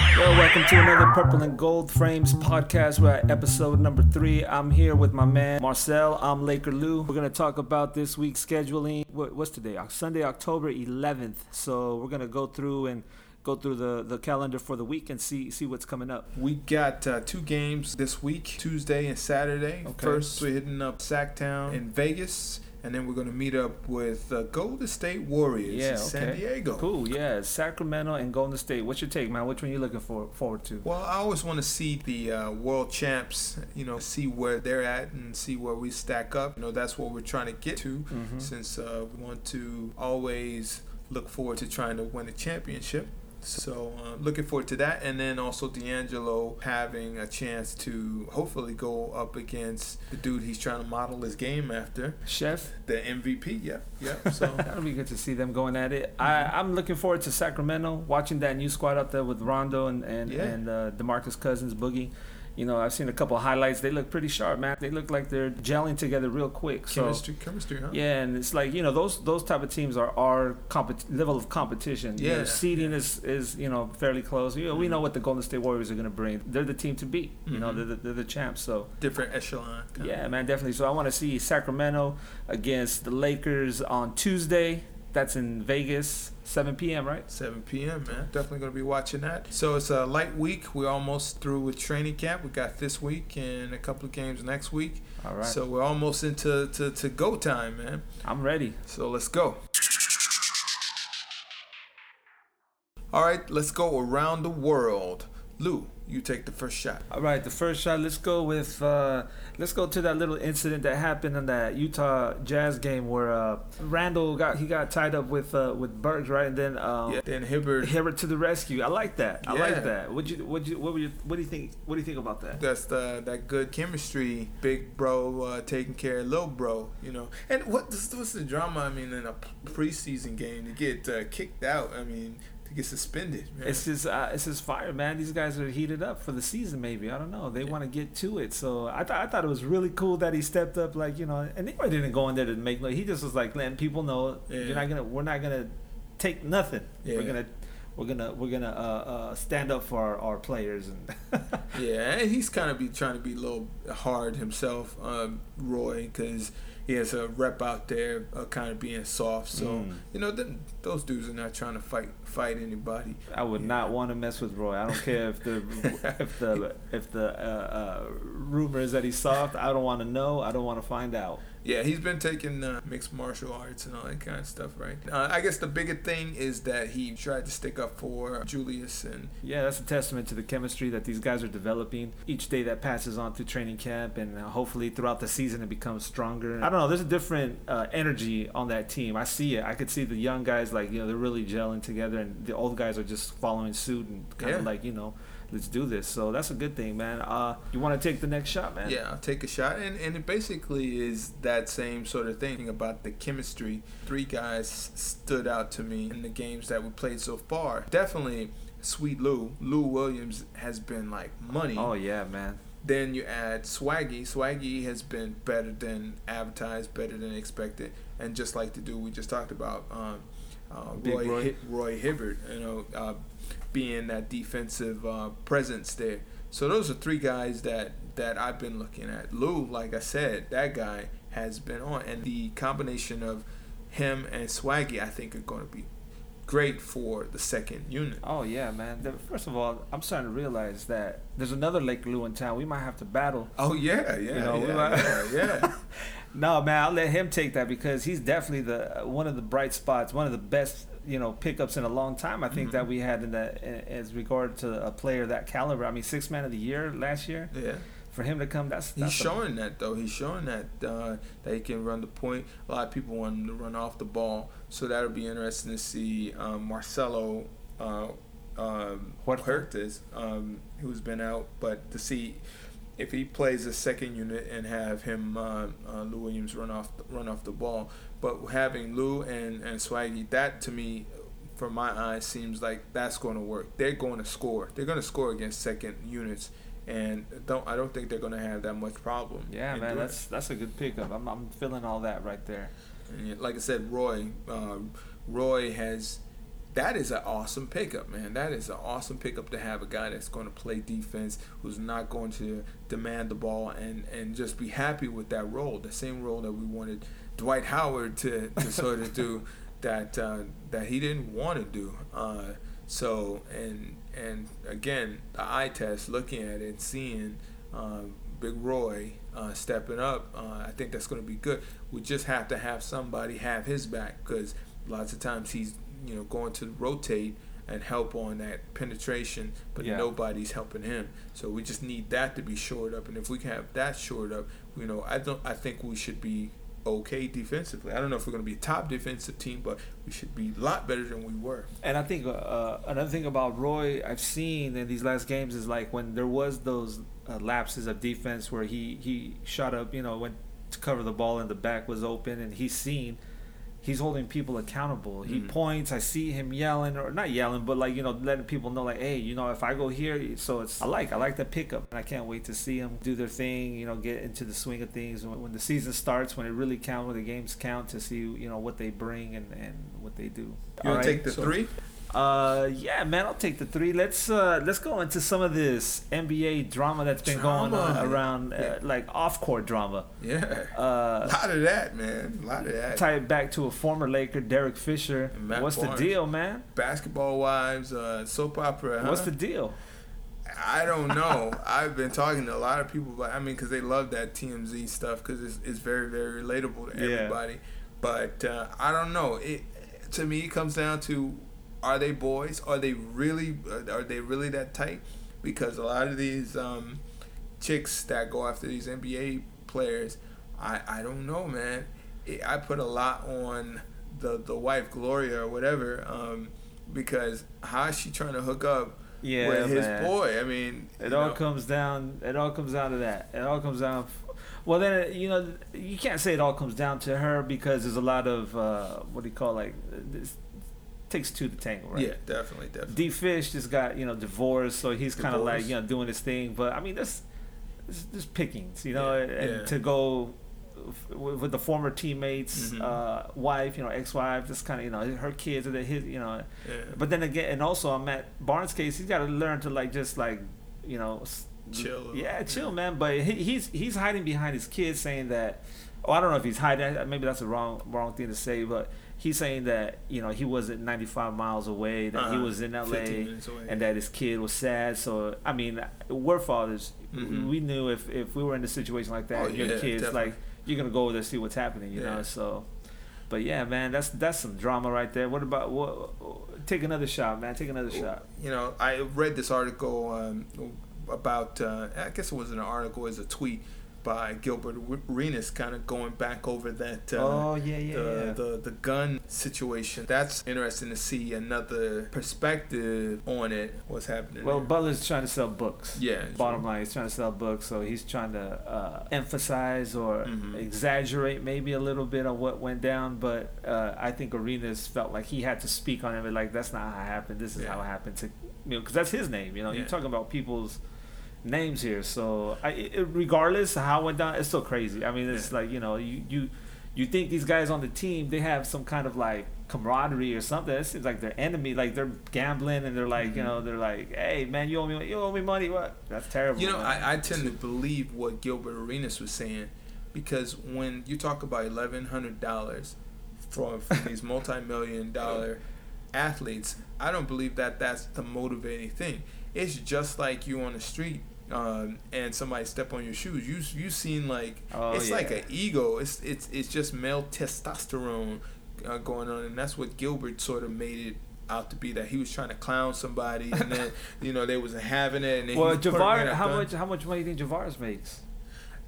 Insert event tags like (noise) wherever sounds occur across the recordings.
Well, welcome to another Purple and Gold Frames podcast. We're at episode number three. I'm here with my man Marcel. I'm Laker Lou. We're gonna talk about this week's scheduling. What, what's today? Sunday, October 11th. So we're gonna go through and go through the, the calendar for the week and see see what's coming up. We got uh, two games this week, Tuesday and Saturday. Okay. First, we're hitting up Sactown in Vegas, and then we're going to meet up with uh, Golden State Warriors Yeah, in San. Diego. Cool. Yeah, Sacramento and Golden State. What's your take, man? Which one you looking for forward to? Well, I always want to see the uh, world champs, you know, see where they're at and see where we stack up. You know, that's what we're trying to get to Mhm. since uh, we want to always look forward to trying to win a championship. So, uh, looking forward to that. And then also D'Angelo having a chance to hopefully go up against the dude he's trying to model his game after, Chef. the MVP. Yep, yep. (laughs) So, That'll be good to see them going at it. I, I'm looking forward to Sacramento, watching that new squad out there with Rondo and and, Yeah. and uh, Demarcus Cousins, Boogie. You know, I've seen a couple of highlights. They look pretty sharp, man. They look like they're gelling together real quick. So chemistry, chemistry, huh? yeah, and it's like you know those those type of teams are our compet- level of competition. You know, Yeah. seeding is is you know fairly close. You know, we Mhm. know what the Golden State Warriors are going to bring. They're the team to beat. You know, Mhm. they're the, they're the champs. So Different echelon. yeah, man, definitely. So I want to see Sacramento against the Lakers on Tuesday. That's in Vegas, 7 p.m. Right? 7 p.m. Man, definitely gonna be watching that. So it's a light week. We're almost through with training camp. We got this week and a couple of games next week. All right. So we're almost into to, to go time, man. I'm ready. So let's go. All right, let's go around the world. Lou, you take the first shot. All right, the first shot. Let's go with. Uh, let's go to that little incident that happened in that Utah Jazz game where uh, Randle got he got tied up with uh, with Burks, right? And then um, yeah. Then Hibbert. Hibbert to the rescue. I like that. I Yeah. like that. What you what you what were you what do you think what do you think about that? That's the that good chemistry, big bro uh, taking care of little bro, you know. And what what's the drama? I mean, in a preseason game to get uh, kicked out. I mean, to get suspended. Man. It's just uh, it's just fire, man. These guys are heated up for the season. Maybe I don't know. They Yeah. want to get to it. So I thought I thought it was really cool that he stepped up, like you know, and he didn't go in there to make. Like, he just was like letting people know Yeah. you're not gonna, we're not gonna take nothing. We're gonna, we're gonna, we're gonna uh, uh, stand up for our, our players and. (laughs) Yeah, and he's kind of be trying to be a little hard himself, um, Roy, because he has a rep out there, uh, kind of being soft. So Mm. you know, th- those dudes are not trying to fight fight anybody. I would not want to mess with Roy. I don't care if the (laughs) if the if the uh, uh, rumor is that he's soft. I don't want to know. I don't want to find out. Yeah, he's been taking uh, mixed martial arts and all that kind of stuff, right? Uh, I guess the bigger thing is that he tried to stick up for Julius and Yeah, that's a testament to the chemistry that these guys are developing each day that passes on through training camp, and uh, hopefully throughout the season it becomes stronger. I don't know. There's a different uh, energy on that team. I see it. I could see the young guys like you know they're really gelling together, and the old guys are just following suit and kind of like you know, let's do this. So that's a good thing, man. Uh, you want to take the next shot, man? Yeah, I'll take a shot. And, and it basically is that same sort of thing about the chemistry. Three guys stood out to me in the games that we played so far. Definitely Sweet Lou. Lou Williams has been like money. Oh yeah, man. Then you add Swaggy. Swaggy has been better than advertised, better than expected. And just like the dude we just talked about, um, uh, Roy, Roy. Hi- Roy Hibbert, you know, uh, being that defensive uh, presence there. So those are three guys that that I've been looking at. Lou, like I said, that guy has been on, and the combination of him and Swaggy, I think, are going to be great for the second unit. Oh yeah, man. The- First of all, I'm starting to realize that there's another Lake Lou in town. We might have to battle. Oh yeah, yeah, You know, yeah, might- yeah, (laughs) yeah. No, man, I'll let him take that because he's definitely the uh, one of the bright spots, one of the best, you know, pickups in a long time. I think Mhm. that we had in that as regard to a player that caliber. I mean, six man of the year last year yeah. for him to come. That's, He's that's a- showing that though. He's showing that uh, that he can run the point. A lot of people want him to run off the ball, so that'll be interesting to see. Um, Marcelo uh, um, Huerta. Huertas, um, who's been out, but to see if he plays a second unit and have him uh, uh, Lou Williams run off run off the ball, but having Lou and and Swaggy, that to me. From my eyes, seems like that's going to work. They're going to score. They're going to score against second units, and don't I don't think they're going to have that much problem. Yeah, man, that's that's a good pickup. I'm I'm feeling all that right there. And like I said, Roy, uh, Roy has that is an awesome pickup, man. That is an awesome pickup to have a guy that's going to play defense, who's not going to demand the ball, and and just be happy with that role, the same role that we wanted Dwight Howard to, to sort of do, (laughs) that uh, that he didn't want to do. Uh, so and and again, the eye test, looking at it, seeing uh, Big Roy uh, stepping up, uh, I think that's going to be good. We just have to have somebody have his back because lots of times he's you know going to rotate and help on that penetration, but yeah. nobody's helping him. So we just need that to be shored up, and if we can have that shored up, you know, I don't. I think we should be okay defensively. I don't know if we're going to be a top defensive team, but we should be a lot better than we were. And I think uh, another thing about Roy I've seen in these last games is like when there was those uh, lapses of defense where he he shot up, you know, went to cover the ball and the back was open, and he's seen he's holding people accountable. He mm. points. I see him yelling, or not yelling, but like you know, letting people know, like, hey, you know, if I go here, so it's I like I like the pickup, and I can't wait to see them do their thing. You know, get into the swing of things when, when the season starts, when it really counts, when the games count, to see you know what they bring and and what they do. You want right? to take the so, three? Uh, yeah, man, I'll take the three. Let's uh, let's go into some of this NBA drama that's been drama. going on around, uh, yeah. like off court drama. Yeah, uh, a lot of that, man. A lot of that. Tie it back to a former Laker, Derek Fisher. What's Barnes. the deal, man? Basketball wives, uh, soap opera. Huh? What's the deal? I don't know. (laughs) I've been talking to a lot of people, but I mean, because they love that TMZ stuff because it's, it's very very relatable to everybody. Yeah. But uh, I don't know. It to me it comes down to are they boys? Are they really uh, are they really that tight? Because a lot of these um, chicks that go after these NBA players, I I don't know, man. It, I put a lot on the the wife Gloria or whatever, um, because how is she trying to hook up yeah, with his man. boy? I mean, it all know. comes down. It all comes down to that. It all comes down. Well, then you know you can't say it all comes down to her because there's a lot of uh, what do you call it, like this, takes two to tango, right? Yeah, definitely, definitely. D Fish just got you know divorced, so he's kind of like you know doing his thing. But I mean, this just pickings, you know, yeah, and yeah. to go with the former teammates, mm-hmm. uh, wife, you know, ex-wife, just kind of, you know, her kids or his, you know. Yeah. But then again, and also I'm at Barnes' case, he's got to learn to like just like, you know, chill. Yeah, chill, yeah. man. But he, he's he's hiding behind his kids, saying that. Oh, I don't know if he's hiding. Maybe that's a wrong wrong thing to say, but he's saying that you know he wasn't 95 miles away, that uh-huh. he was in LA, and that his kid was sad. So I mean, we're fathers. Mm-hmm. We knew if if we were in a situation like that, oh, your yeah, kids definitely. like you're gonna go over there see what's happening, you yeah. know. So, but yeah, man, that's that's some drama right there. What about what? Take another shot, man. Take another shot. You know, I read this article um, about. Uh, I guess it was an article, it was a tweet by Gilbert Arenas, kind of going back over that. Uh, oh yeah, yeah the, yeah. The the gun situation. That's interesting to see another perspective on it. What's happening? Well, there. Butler's trying to sell books. Yeah. Bottom line, he's trying to sell books, so he's trying to uh, emphasize or mm-hmm. exaggerate maybe a little bit on what went down. But uh, I think Arenas felt like he had to speak on it. Like that's not how it happened. This is yeah. how it happened to you know because that's his name. You know, yeah. you're talking about people's names here. So I, it, regardless how it went down, it's still crazy. I mean, it's yeah. like you know, you you you think these guys on the team they have some kind of like camaraderie or something. It seems like they're enemy, like they're gambling and they're like, mm-hmm. you know, they're like, hey man, you owe me, you owe me money. What? That's terrible. You know, I, I tend to believe what Gilbert Arenas was saying because when you talk about eleven hundred dollars from, from (laughs) these multi-million dollar athletes, I don't believe that that's the motivating thing. It's just like you on the street um, and somebody step on your shoes, you you seen like oh, it's yeah. like an ego. It's it's it's just male testosterone uh, going on, and that's what Gilbert sort of made it out to be that he was trying to clown somebody, and then (laughs) you know they wasn't having it. And then well, Javaris, how much how much money do you think Javaris makes?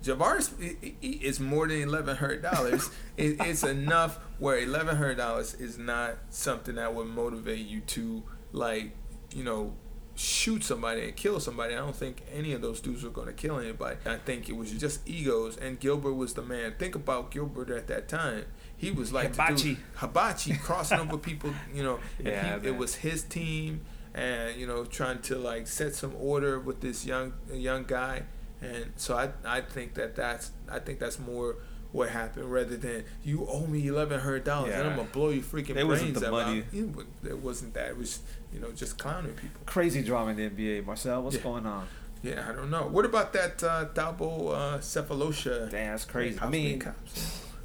Javaris is more than eleven hundred dollars. (laughs) it, it's enough where eleven hundred dollars is not something that would motivate you to like you know shoot somebody and kill somebody. I don't think any of those dudes were going to kill anybody. I think it was just egos, and Gilbert was the man. Think about Gilbert at that time. He was like hibachi, hibachi crossing over people. You know, (laughs) yeah, he, it was his team, and you know, trying to like set some order with this young young guy. And so I I think that that's I think that's more what happened rather than you owe me eleven hundred dollars and I'm gonna blow your freaking It brains out. money. It wasn't that. It was you know just clowning people. Crazy drama in the NBA. Marcel, what's Yeah. going on? Yeah, I don't know. What about that uh, Thabo uh, Sefolosha? Damn, that's crazy. I mean,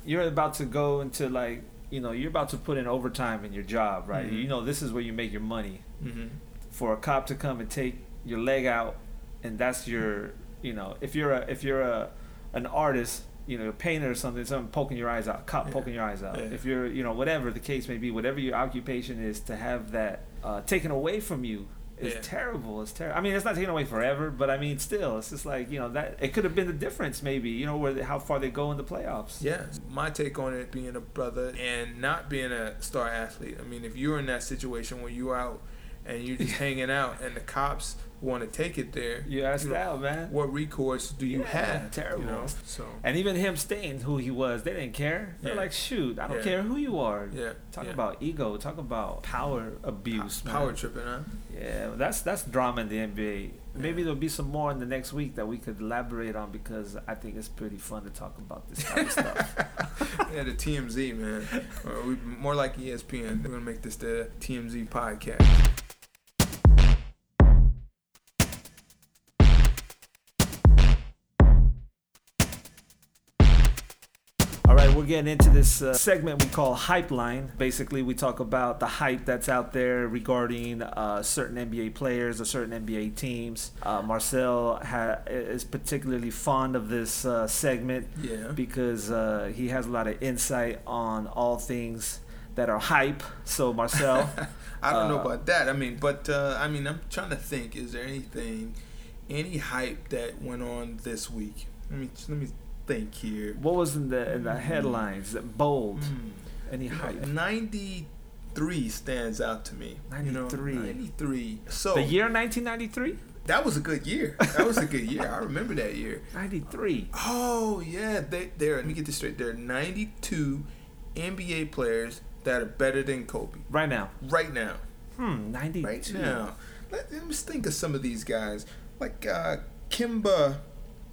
you're about to go into like, you know, you're about to put in overtime in your job, right? Mhm. You know, this is where you make your money. Mhm. For a cop to come and take your leg out, and that's your, you know, if you're a if you're a an artist, you know, a painter or something, someone poking your eyes out, cop Yeah. poking your eyes out. Yeah. If you're, you know, whatever the case may be, whatever your occupation is, to have that uh, taken away from you is Yeah. terrible. It's terrible. I mean, it's not taken away forever, but I mean, still, it's just like you know that it could have been the difference, maybe. You know, where they, how far they go in the playoffs. Yeah, my take on it being a brother and not being a star athlete. I mean, if you're in that situation where you're out and you're just (laughs) hanging out and the cops want to take it there, You asked you know, out, man. what recourse do you Yeah, have? terrible. You know? So And even him staying who he was, they didn't care. They're Yeah. like, shoot, I don't Yeah. care who you are. yeah, Talk about ego. Talk about power abuse. Man. power tripping, huh? Yeah, that's that's drama in the NBA. Maybe there'll be some more in the next week that we could elaborate on because I think it's pretty fun to talk about this type of stuff. (laughs) yeah, the TMZ man, or we more like ESPN. We're gonna make this the TMZ podcast. Getting into this uh, segment we call Hype Line. Basically, we talk about the hype that's out there regarding uh, certain NBA players or certain NBA teams. Uh, Marcel ha- is particularly fond of this uh, segment Yeah. because uh, he has a lot of insight on all things that are hype. So, Marcel, (laughs) I don't know Uh, about that. I mean, but uh, I mean, I'm trying to think. Is there anything, any hype that went on this week? Let me let me think here. what was in the in the headlines? Bold. Mm. Any You hype? 93 stands out to me. You know, 93. 93. So The year 1993. that was a good year. That was a good year. I remember that year. 93. Oh yeah, they there. Let me get this straight. There are 92 NBA players that are better than Kobe Right now. right now. Hmm. 92. Right now. Let, me think of some of these guys. Like uh, Kemba,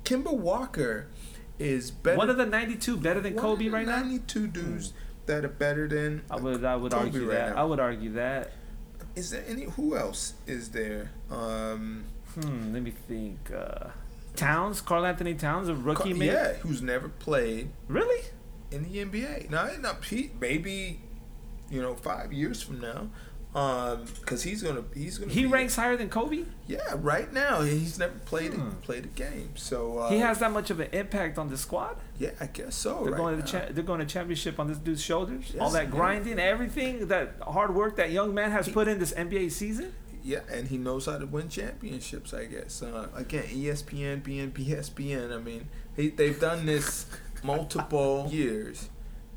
Kemba Walker is better. One of the 92 better than Kobe right now. 92 dudes that are better than. I would I would Kobe argue right that. now. I would argue that. Is there any? Who else is there? Um, Hmm, let me think. Uh, Towns, Karl Anthony Towns, a rookie Ca- maybe. yeah, who's never played Really? in the NBA. Now, not he, maybe, you know, five years from now, um, because he's gonna he's gonna He be- ranks higher than Kobe. Yeah, right now he's never played Hmm. a, played a game. So uh, he has that much of an impact on the squad. Yeah, I guess so. They're right going to cha- they're going to championship on this dude's shoulders. All Yes, that yeah. grinding, everything, that hard work that young man has He- put in this NBA season. Yeah, and he knows how to win championships. I guess. Uh, again, ESPN, being PSPN. I mean, he, they've done this multiple years.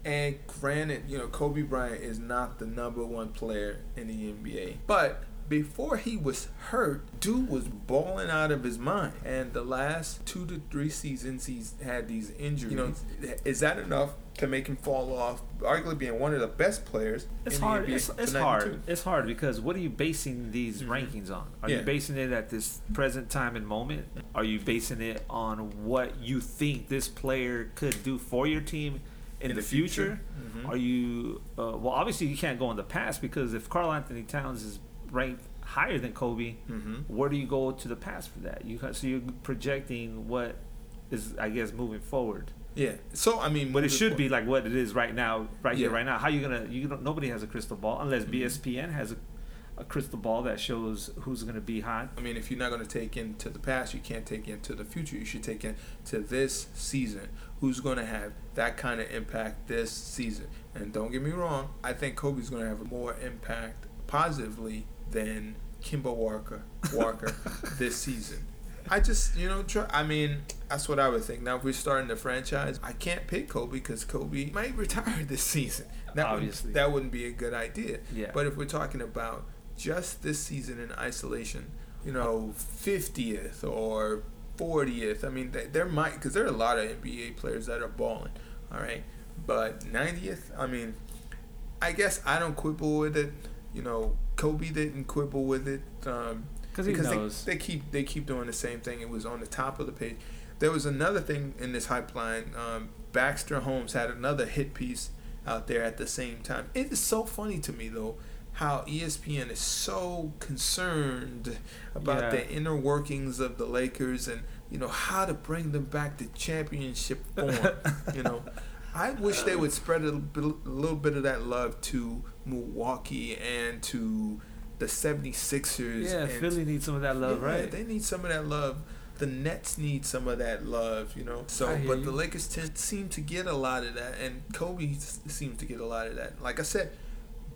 And granted, you know, Kobe Bryant is not the number one player in the NBA, but before he was hurt, dude was balling out of his mind. And the last two to three seasons, he's had these injuries. You know, is that enough to make him fall off? Arguably being one of the best players. It's in hard. The NBA It's, it's hard. It's hard because what are you basing these Mhm. rankings on? Are Yeah. you basing it at this present time and moment? Are you basing it on what you think this player could do for your team in, the, future? Mhm. Are you uh, well? Obviously, you can't go in the past because if Karl Anthony Towns is ranked higher than Kobe, Mhm. where do you go to the past for that? You so you're projecting what is I guess moving forward. Yeah. So I mean, But it should forward- be like what it is right now, right here, right now. How you gonna? You don't. Nobody has a crystal ball unless Mhm. BSPN has a, a crystal ball that shows who's gonna be hot. I mean, if you're not going to take into the past, you can't take into the future. You should take into this season. Who's going to have that kind of impact this season? And don't get me wrong, I think Kobe's going to have more impact positively than Kemba Walker Walker (laughs) this season. I just, you know, try, I mean, that's what I would think. Now, if we're starting the franchise, I can't pick Kobe because Kobe might (laughs) retire this season. That Obviously. Would, that wouldn't be a good idea. Yeah. But if we're talking about just this season in isolation, you know, 50th or 40th, I mean, th- there might, because there are a lot of NBA players that are balling, all right? But 90th, I mean, I guess I don't quibble with it. You know, Kobe didn't quibble with it. Um, because knows. They, they keep they keep doing the same thing. It was on the top of the page. there was another thing in this pipeline. Um, Baxter Holmes had another hit piece out there at the same time. It is so funny to me though how ESPN is so concerned about Yeah. the inner workings of the Lakers and you know how to bring them back to championship form. (laughs) you know, I wish they would spread a little, bit, a little bit of that love to Milwaukee and to the 76ers. Yeah, and Philly needs some of that love, yeah, right? They need some of that love. The Nets need some of that love, you know. So, but you. the Lakers tend, seem to get a lot of that, and Kobe s- seems to get a lot of that. Like I said,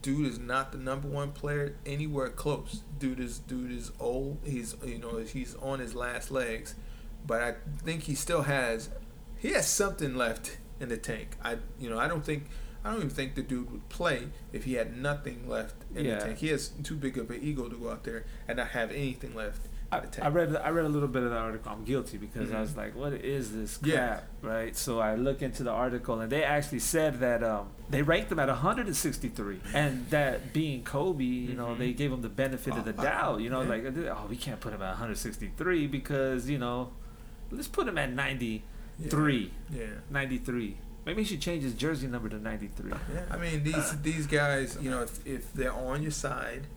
dude is not the number one player anywhere close. Dude is dude is old. He's you know he's on his last legs, but I think he still has he has something left in the tank. I you know I don't think I don't even think the dude would play if he had nothing left in Yeah. the tank. He has too big of an ego to go out there and not have anything left I, in the tank. I read I read a little bit of the article. I'm guilty because I Mhm. was like, "What is this crap?" Yeah. Right. So I look into the article, and they actually said that um, they ranked him at 163, and that being Kobe, you know, Mhm. they gave him the benefit of the Oh, doubt. You know, yeah. like, oh, we can't put him at 163 because you know, let's put him at 93. Yeah. 93. Maybe he should change his jersey number to 93. Yeah, I mean these these guys, you know, if, if they're on your side,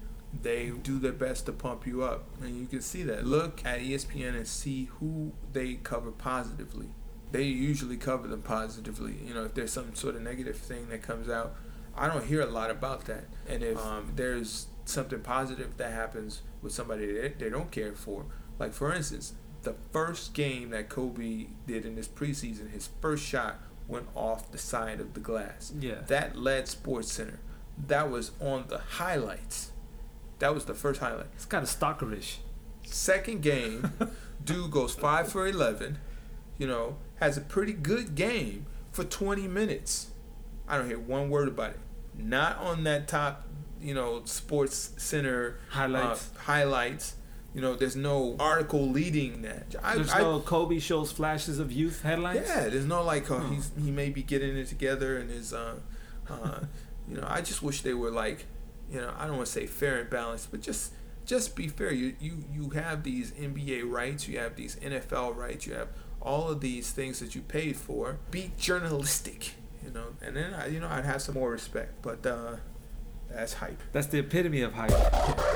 they do their best to pump you up, and you can see that. Look at ESPN and see who they cover positively. They usually cover them positively. You know, if there's some sort of negative thing that comes out, I don't hear a lot about that. And if um, there's something positive that happens with somebody that they don't care for, like for instance, the first game that Kobe did in this preseason, his first shot went off the side of the glass. Yeah. That led Sports Center. That was on the highlights. That was the first highlight. It's kind of stalkerish. Second game, (laughs) dude goes five for eleven. You know, has a pretty good game for twenty minutes. I don't hear one word about it. Not on that top, you know, Sports Center Highlights. uh, highlights. You know, there's no article leading that. I, There's I, no Kobe shows flashes of youth headlines. yeah, there's no like oh, Hmm. he's he may be getting it together and his uh, uh, (laughs) you know I just wish they were like you know I don't want to say fair and balanced, but just just be fair. You you you have these NBA rights, you have these NFL rights, you have all of these things that you paid for. Be journalistic, you know, and then I, you know I'd have some more respect. But uh, that's hype. That's the epitome of hype.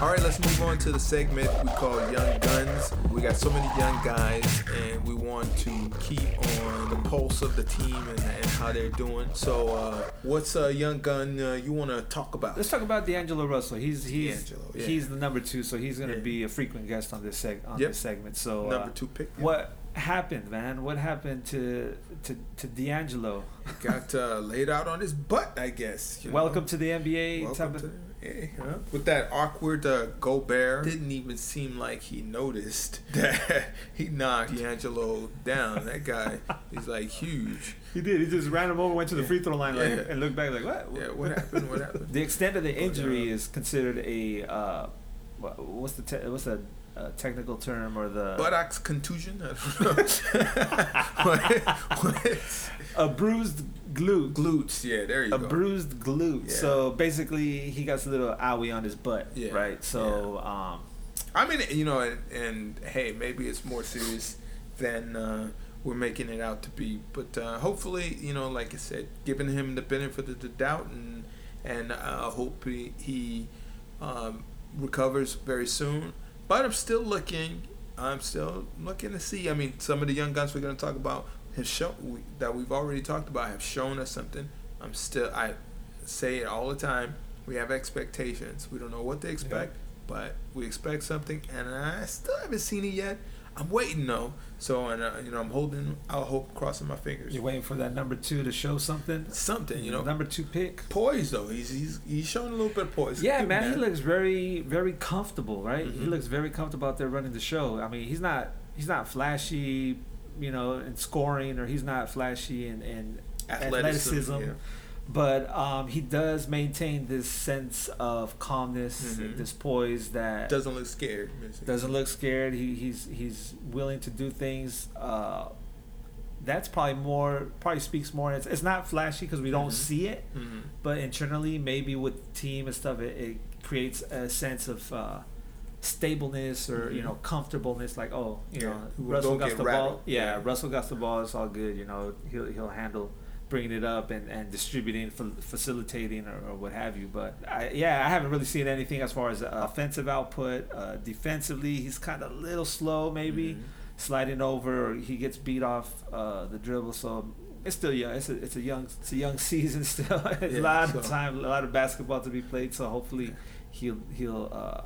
All right, let's move on to the segment we call Young Guns. We got so many young guys, and we want to keep on the pulse of the team and, and how they're doing. So, uh, what's a young gun uh, you want to talk about? Let's talk about D'Angelo Russell. He's he's D'Angelo, yeah. he's the number two, so he's gonna Yeah. be a frequent guest on this seg on Yep. this segment. So uh, Number two pick. what happened, man? What happened to to to D'Angelo? got uh, laid out on his butt, I guess. you (laughs) know. Welcome to the NBA. Welcome type to of- yeah. With that awkward uh, Gobert, didn't even seem like he noticed (laughs) that he knocked D'Angelo down. That guy is like huge. He did. He just ran him over, went to the Yeah. free throw line, like, and looked back like, what? Yeah, what happened? What happened? (laughs) The extent of the injury uh, is considered a uh, what's the te- what's the uh, technical term or the buttocks contusion. I don't know. (laughs) what, what? a bruised glute. Glutes. Yeah, there you a go. A bruised glute. Yeah. So basically, he got a little owie on his butt. Yeah, Right. So um, I mean, you know, and, and hey, maybe it's more serious than uh, we're making it out to be. But uh, hopefully, you know, like I said, giving him the benefit of the doubt, and and uh, hope he, he um, recovers very soon. But I'm still looking. I'm still looking to see. I mean, some of the young guns we're going to talk about have shown that we've already talked about have shown us something. I'm still. I say it all the time. We have expectations. We don't know what to expect, but we expect something, and I still haven't seen it yet. I'm waiting though. So, and uh, you know, I'm holding out hope, crossing my fingers. you're waiting for that number two to show something. Something, you know. number two pick. Poise though. He's he's he's showing a little bit of poise. Yeah, Give man, he looks very, very comfortable, right? He Mhm. looks very comfortable out there running the show. I mean, he's not, he's not flashy, you know, in scoring, or he's not flashy in, in athleticism. yeah. but um, he does maintain this sense of calmness, Mhm. this poise that Doesn't look scared. doesn't look scared. He, he's he's willing to do things uh, that's probably more probably speaks more. It's, it's not flashy because we don't Mhm. see it, Mm-hmm. but internally maybe with team and stuff, it, it creates a sense of uh, stableness or you Mhm. know comfortableness. Like oh, you Yeah, know Russell got the ball. Yeah, Yeah. Russell got the ball. It's all good. You know he'll he'll handle bringing it up and, and distributing, fa- facilitating, or, or what have you. But I, yeah, I haven't really seen anything as far as uh, offensive output. Uh, defensively, he's kind of a little slow, maybe Mhm. sliding over, or he gets beat off uh, the dribble. So it's still young. It's a it's a young it's a young (laughs) season still. A Yeah, lot of time, a lot of basketball to be played. So hopefully he'll he'll uh,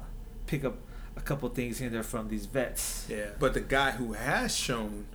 pick up a couple things in there from these vets. Yeah, but the guy who has shown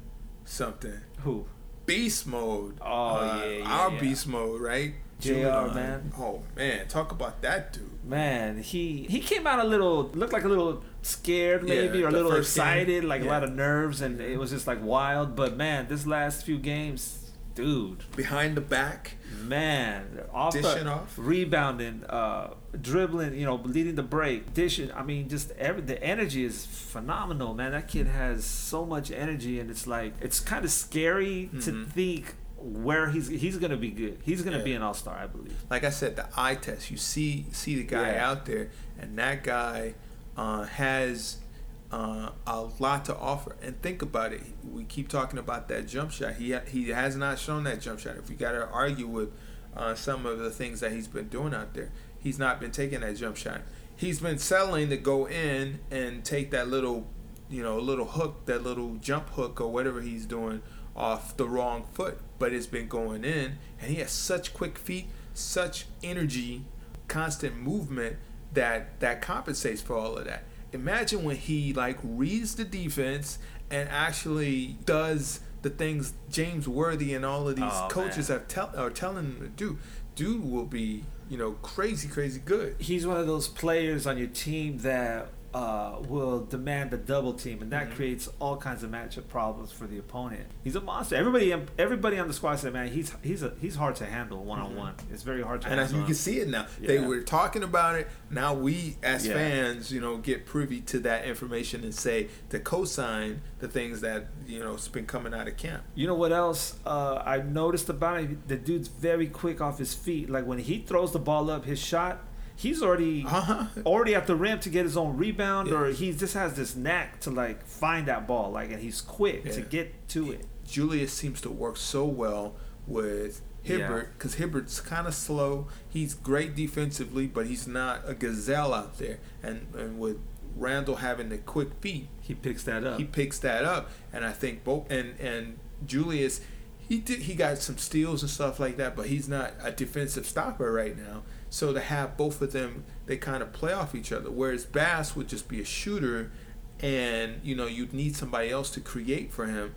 something, Who? beast mode. Oh, uh, yeah, yeah, our yeah. beast mode, right? JR, Julian. man. Oh man, talk about that dude. Man, he he came out a little looked like a little scared Yeah, maybe or a little first game. excited, like a lot of nerves, and it was just like wild. But man, this last few games, dude, Behind the back, man, off dishing the, off. rebounding, uh, dribbling, you know, leading the break, dishing. I mean, just every the energy is phenomenal, man. That kid has so much energy, and it's like it's kind of scary to Mhm. think where he's he's gonna be good. He's gonna Yeah. be an all star, I believe. Like I said, the eye test. You see, see the guy Yeah. out there, and that guy uh, has uh, a lot to offer. And think about it. We keep talking about that jump shot. He ha- he has not shown that jump shot. If we got to argue with uh, some of the things that he's been doing out there, he's not been taking that jump shot. He's been settling to go in and take that little, you know, little hook, that little jump hook or whatever he's doing off the wrong foot. But it's been going in, and he has such quick feet, such energy, constant movement that that compensates for all of that. Imagine when he like reads the defense and actually does the things James Worthy and all of these Oh, coaches man. have tell are telling him to do. Dude will be, you know, crazy, crazy good. he's one of those players on your team that uh, will demand a double team, and that Mhm. creates all kinds of matchup problems for the opponent. He's a monster. Everybody, everybody on the squad said, "Man, he's he's a, he's hard to handle one on one. It's very hard to Mm-hmm. And as handle." you can see it now, they were talking about it. Now we, as Yeah. fans, you know, get privy to that information and say to co-sign the things that you know has been coming out of camp. You know what else uh, I noticed about him? The dude's very quick off his feet. Like when he throws the ball up, his shot, he's already Uh-huh. already at the rim to get his own rebound, Yeah. or he just has this knack to like find that ball, like, and he's quick to get to it. Julius seems to work so well with Hibbert because Hibbert's kind of slow. He's great defensively, but he's not a gazelle out there. And and with Randle having the quick feet, He picks that up. he picks that up. And I think both and and Julius, he did he got some steals and stuff like that, but he's not a defensive stopper right now. So to have both of them, they kind of play off each other. Whereas Bass would just be a shooter, and you know you'd need somebody else to create for him.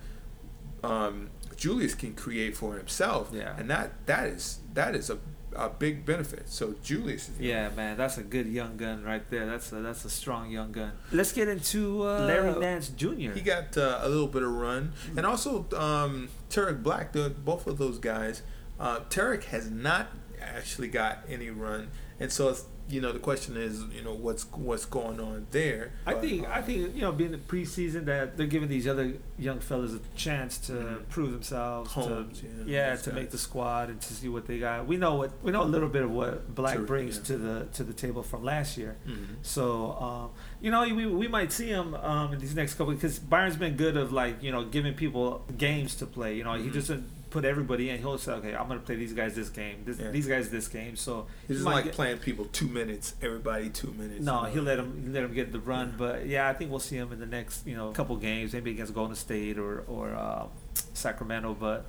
Um, Julius can create for himself, Yeah. and that that is that is a, a big benefit. So Julius, is Yeah, man, that's a good young gun right there. That's a that's a strong young gun. Let's get into uh, Larry Nance Jr. He got uh, a little bit of run, and also um, Tarik Black. The, both of those guys. Uh, Tarik has not actually got any run, and so it's, you know the question is, you know what's what's going on there. I But, think uh, I think you know being the preseason that they're giving these other young fellas a chance to Mhm. prove themselves. Holmes, to, yeah, yeah, to make the squad and to see what they got. We know what we know a little bit of what Black brings yeah. to the to the table from last year. mhm. So um, you know we, we might see him um, in these next couple because Byron's been good of like you know giving people games to play. You know he Mhm. doesn't put everybody in. He'll say okay I'm gonna play these guys this game, this, Yeah. these guys this game. So He's he like get- playing people two minutes, everybody two minutes. no, he'll let him he'll let him get the run, but yeah, I think we'll see him in the next you know couple games, maybe against Golden State or or uh, Sacramento. But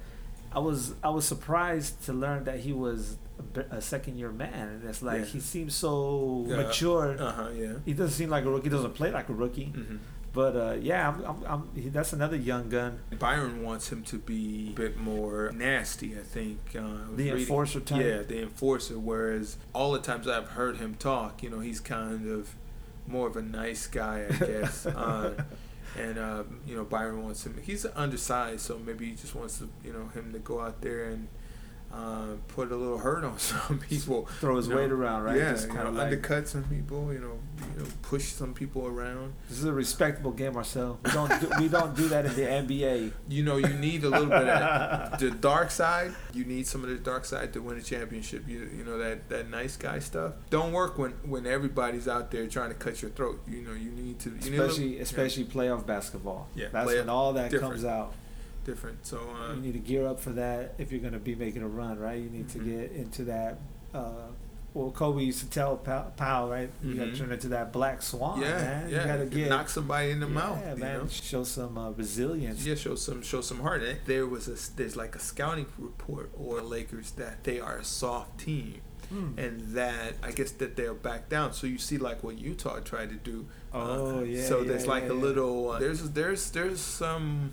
I was I was surprised to learn that he was a second year man, and it's like Yeah. he seems so Yeah. mature. Uh huh. Yeah. He doesn't seem like a rookie. He Doesn't play like a rookie. hmm But uh, yeah, I'm, I'm, I'm, he, that's another young gun. Byron wants him to be a bit more nasty. I think uh, The reading- enforcer type? Yeah, the enforcer. Whereas all the times I've heard him talk, you know, he's kind of more of a nice guy, I guess. (laughs) uh, and uh, you know, Byron wants him. He's undersized, so maybe he just wants to, you know, him to go out there and uh, put a little hurt on (laughs) some people. Throw his you know. weight around, right? Yeah, Just you know, like- undercut some people. You know, you know, push some people around. This is a respectable game, Marcel. We don't do, we don't do that in the NBA. You know, you need a little bit of (laughs) the dark side. You need some of the dark side to win a championship. You you know that that nice guy stuff don't work when when everybody's out there trying to cut your throat. You know, you need to. You need little- especially yeah, especially playoff basketball. Yeah, that's when all that different. comes out. Different. So uh, you need to gear up for that if you're going to be making a run, right? You need Mhm. to get into that. Uh, well, Kobe used to tell Pow- Powell, right? You got Mhm. to turn into that black swan, yeah, man. yeah, You got to get knock somebody in the yeah, mouth. you man. know? Show some uh, resilience. Yeah, show some show some heart. Eh, There was a there's like a scouting report or Lakers that they are a soft team Hmm. and that I guess that they'll back down. So you see like what Utah tried to do. Oh, Uh, yeah, So yeah, there's like yeah, a little uh, there's there's there's some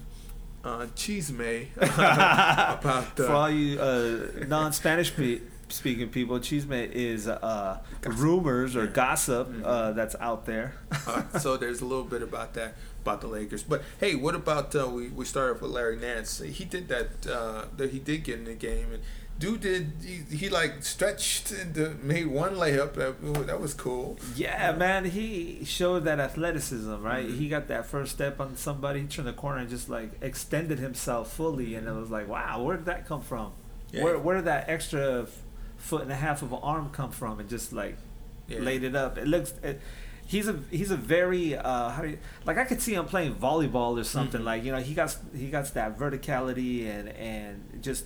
uh, chisme (laughs) (laughs) about For uh, all you uh, non-Spanish pe- speaking people, chisme is uh, rumors or gossip Mhm. uh, that's out there. (laughs) uh, so there's a little bit about that about the Lakers. But hey, what about uh, we we started with Larry Nance? He did that. Uh, that he did get in the game and. Dude did he, he like stretched and made one layup that that was cool. Yeah, man, he showed that athleticism, right? Mhm. He got that first step on somebody, he turned the corner and just like extended himself fully, and it was like, wow, where did that come from? Yeah. Where where did that extra foot and a half of an arm come from? And just like Yeah. laid it up. It looks. It, he's a he's a very uh, how do you, like I could see him playing volleyball or something Mhm. like you know he got he got that verticality and and just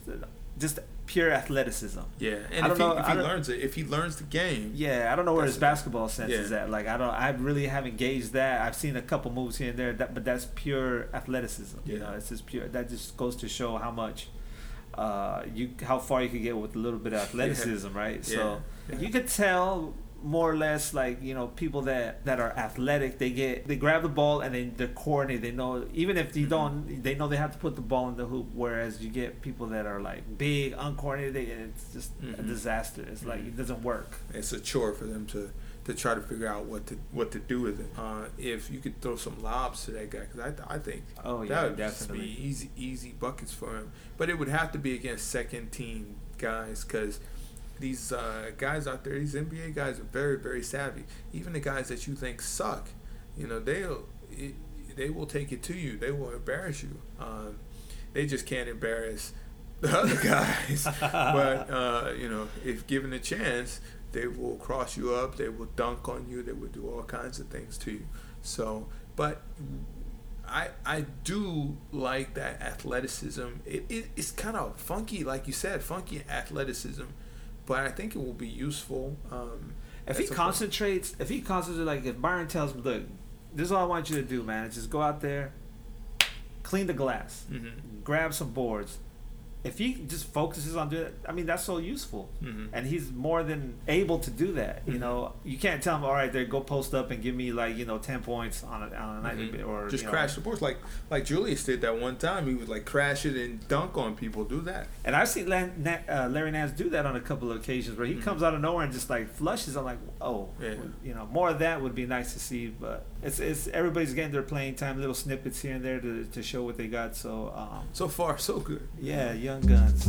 just pure athleticism. Yeah, and if know- he, if he learns it, if he learns the game, Yeah, I don't know where his basketball sense yeah. is at. Like I don't, I really haven't gauged that. I've seen a couple moves here and there, that, but that's pure athleticism. You know, it's just pure. That just goes to show how much, uh, you how far you could get with a little bit of (laughs) athleticism, right? So Yeah. you could tell more or less like you know people that that are athletic they get they grab the ball and then they're coordinated they know even if you Mhm. don't they know they have to put the ball in the hoop whereas you get people that are like big uncoordinated they, it's just a Mhm. disaster it's like Mhm. it doesn't work it's a chore for them to to try to figure out what to what to do with it. Uh, if you could throw some lobs to that guy, because I, I think Oh that yeah, would just definitely. be easy easy buckets for him. But it would have to be against second team guys, because these uh, guys out there, these NBA guys are very very savvy. Even the guys that you think suck, you know, they'll it, they will take it to you. They will embarrass you. Um, they just can't embarrass the other (laughs) guys. but uh, you know, if given a chance, they will cross you up. They will dunk on you. They will do all kinds of things to you. So, but I I do like that athleticism. It, it it's kind of funky, like you said, funky athleticism. But I think it will be useful. Um, If he some point. concentrates, if he concentrates, like if Byron tells me, look, this is all I want you to do, man. Is Just go out there, clean the glass, Mhm. grab some boards. If he just focuses on doing it, I mean, that's so useful. Mhm. And he's more than able to do that. You Mhm. know, you can't tell him, all right, there, go post up and give me like you know ten points on a, on a nightly Mhm. or just you know. crash the boards like like Julius did that one time. He would like crash it and dunk on people. Do that. And I've seen Lan- Na- uh, Larry Nance do that on a couple of occasions where he Mhm. comes out of nowhere and just like flushes. I'm like, oh, Yeah. you know, more of that would be nice to see. But it's it's everybody's getting their playing time, little snippets here and there to, to show what they got. So um, So far, so good. Yeah, yeah, guns.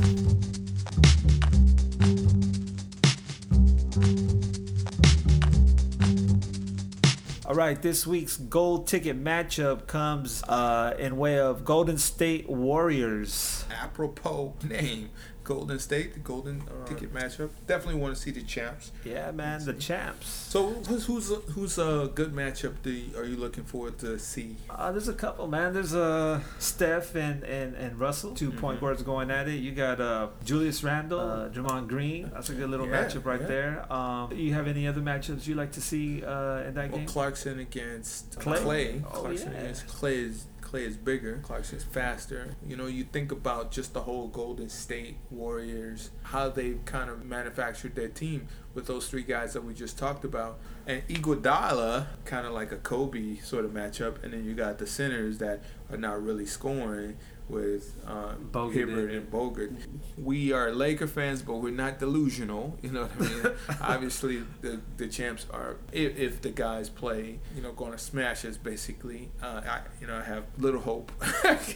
All right, this week's gold ticket matchup comes uh, in way of Golden State Warriors. apropos name. Golden State, the Golden uh, Ticket matchup. Definitely want to see the champs. Yeah, man, the champs. So who's who's a, who's a good matchup? Do you, are you looking forward to see? Uh, there's a couple, man. There's uh, Steph and, and, and Russell, 2 point Mhm. guards going at it. You got uh, Julius Randle, uh, Draymond Green. That's a good little Yeah, matchup right yeah. there. Um, you have any other matchups you like to see uh, in that Well, game? Clarkson against Clay? Clay. Oh, Clarkson yeah. against Clay is Clay is bigger. Clarkson is faster. You know, you think about just the whole Golden State Warriors, how they've kind of manufactured their team with those three guys that we just talked about. And Iguodala, kind of like a Kobe sort of matchup, and then you got the centers that are not really scoring with um, Bogut Hibbert and- and Bogart. (laughs) We are Laker fans, but we're not delusional. (laughs) You know what I mean? (laughs) Obviously, the the champs are if, if the guys play, you know, going to smash us. Basically, uh, I you know I have little hope.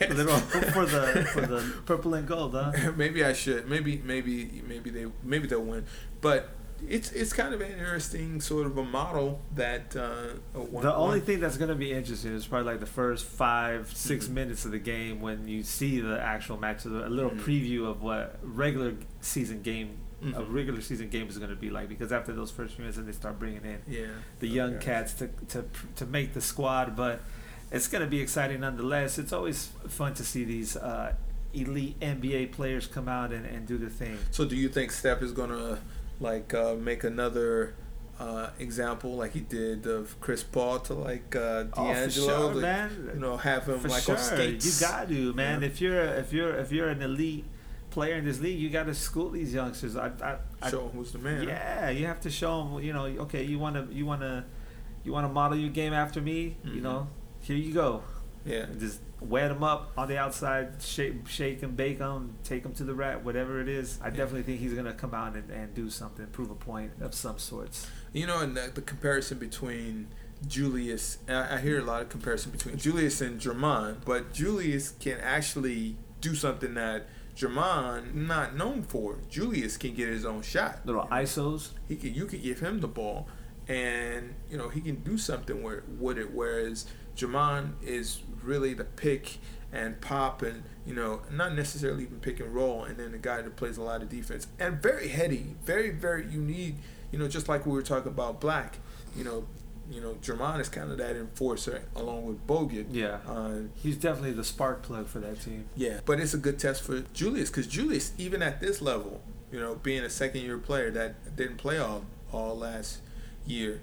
Little for the for the purple and gold, huh? maybe I should. Maybe maybe maybe they maybe they'll win, but. It's, it's kind of an interesting sort of a model that uh, one, The only one- thing that's gonna be interesting is probably like the first five, 6 Mhm. minutes of the game when you see the actual match, a little Mhm. preview of what regular season game, a Mhm. regular season game is gonna be like. Because after those first few minutes, then they start bringing in yeah the young Okay. cats to to to make the squad. But it's gonna be exciting nonetheless. It's always fun to see these uh, elite NBA players come out and, and do the thing. So do you think Steph is gonna like uh, make another uh, example like he did of Chris Paul to like uh, Oh, D'Angelo? sure, like, man. You know, have him For like sure, on skates. you got to, man. Yeah. If you're if you're if you're an elite player in this league, you got to school these youngsters. I, I, I show him who's the man. yeah, you have to show them. You know, okay, you want to you want to you want to model your game after me. You Mhm. know, here you go. Yeah. And just wet them up on the outside, shake, shake and bake them, take them to the rack, whatever it is. I Yeah. definitely think he's gonna come out and, and do something, prove a point of some sorts. You know, and the, the comparison between Julius, I, I hear a lot of comparison between Julius and Draymond, but Julius can actually do something that Draymond not known for. Julius can get his own shot. Little isos. he could you could give him the ball and you know he can do something where with it whereas Draymond is really the pick and pop and you know not necessarily even pick and roll and then the guy that plays a lot of defense and very heady very very you need you know just like we were talking about black you know you know Draymond is kind of that enforcer along with Bogut Yeah, uh, he's definitely the spark plug for that team. yeah, but it's a good test for Julius because Julius, even at this level, you know, being a second year player that didn't play all all last year,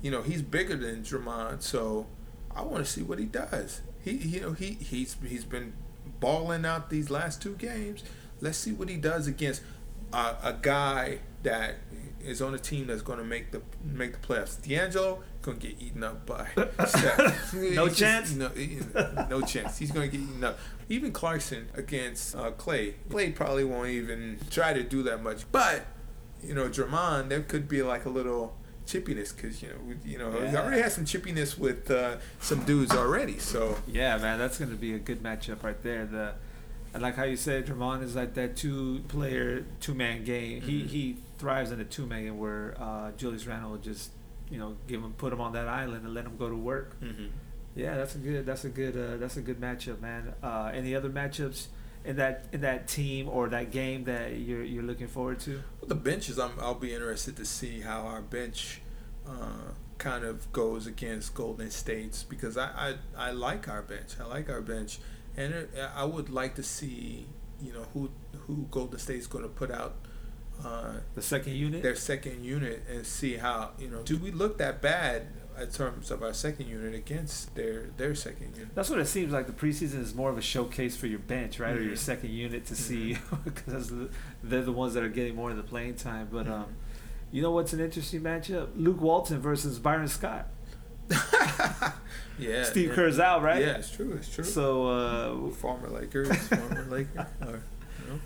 you know, he's bigger than Draymond. So I want to see what he does. He, you know, he he's he's been balling out these last two games. Let's see what he does against a, a guy that is on a team that's going to make the make the playoffs. D'Angelo gonna get eaten up by (laughs) Steph. No He's just- chance? no, no chance. He's gonna get eaten up. Even Clarkson against uh, Clay. Clay probably won't even try to do that much. But you know, Draymond, there could be like a little chippiness because you know, we- you know, he Yeah. already has some chippiness with uh, some dudes already. So Yeah, man, that's gonna be a good matchup right there. The and like how you said, Draymond is like that two player, two man game. He Mhm. he thrives in a two man game where uh, Julius Randle will just you know give him put him on that island and let him go to work. Yeah, that's a good that's a good uh, that's a good matchup, man. Uh, any other matchups in that in that team or that game that you're you're looking forward to? Well, the benches, I'm, I'll be interested to see how our bench uh, kind of goes against Golden State's because I, I, I like our bench. I like our bench, and it, I would like to see you know who who Golden State's going to put out uh, The second unit. their second unit and see how you know do we look that bad in terms of our second unit against their their second unit. That's what it seems like. The preseason is more of a showcase for your bench, right, or your Mhm. second unit to see Mm-hmm. (laughs) because they're the ones that are getting more of the playing time. But um, Mhm. you know what's an interesting matchup? Luke Walton versus Byron Scott. (laughs) yeah, (laughs) Steve yeah. Kerr's out, right? Yeah, it's true. It's true. So uh, former Lakers, former Laker, or you know.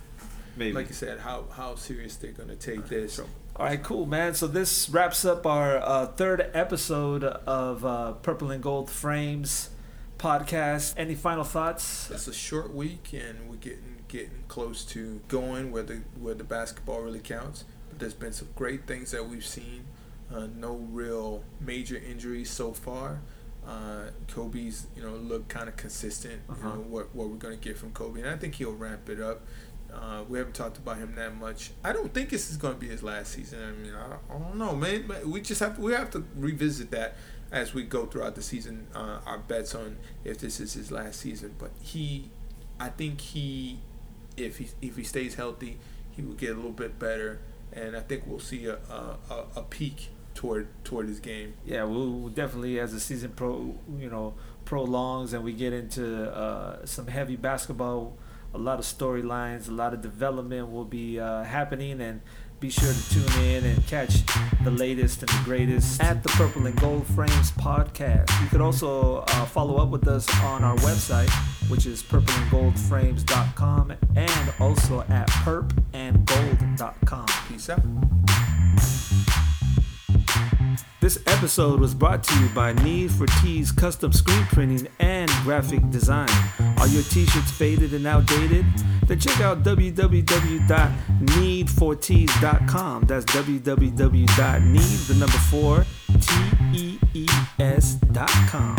maybe. like you said, how how serious they're gonna take this. All right, cool, man. So this wraps up our uh, third episode of uh, Purple and Gold Frames podcast. Any final thoughts? It's a short week, and we're getting getting close to going where the where the basketball really counts. But there's been some great things that we've seen. Uh, no real major injuries so far. Uh, Kobe's, you know, look kind of consistent. Uh-huh. know what what we're gonna get from Kobe, and I think he'll ramp it up. Uh, we haven't talked about him that much. I don't think this is going to be his last season. I mean, I don't, I don't know, man. We just have to we have to revisit that as we go throughout the season. Uh, our bets on if this is his last season. But he, I think he, if he if he stays healthy, he will get a little bit better, and I think we'll see a a, a, peak toward toward his game. Yeah, we'll we'll definitely as the season pro, you know, prolongs and we get into uh, some heavy basketball, a lot of storylines, a lot of development will be uh, happening, and Be sure to tune in and catch the latest and the greatest at the Purple and Gold Frames podcast. You could also uh, follow up with us on our website, which is purpleandgoldframes.com, and also at perpandgold.com. Peace out. This episode was brought to you by Need for Tees custom screen printing and graphic design. Are your t-shirts faded and outdated? Then check out www.needfortees.com. That's www.need the number 4 t e e s.com.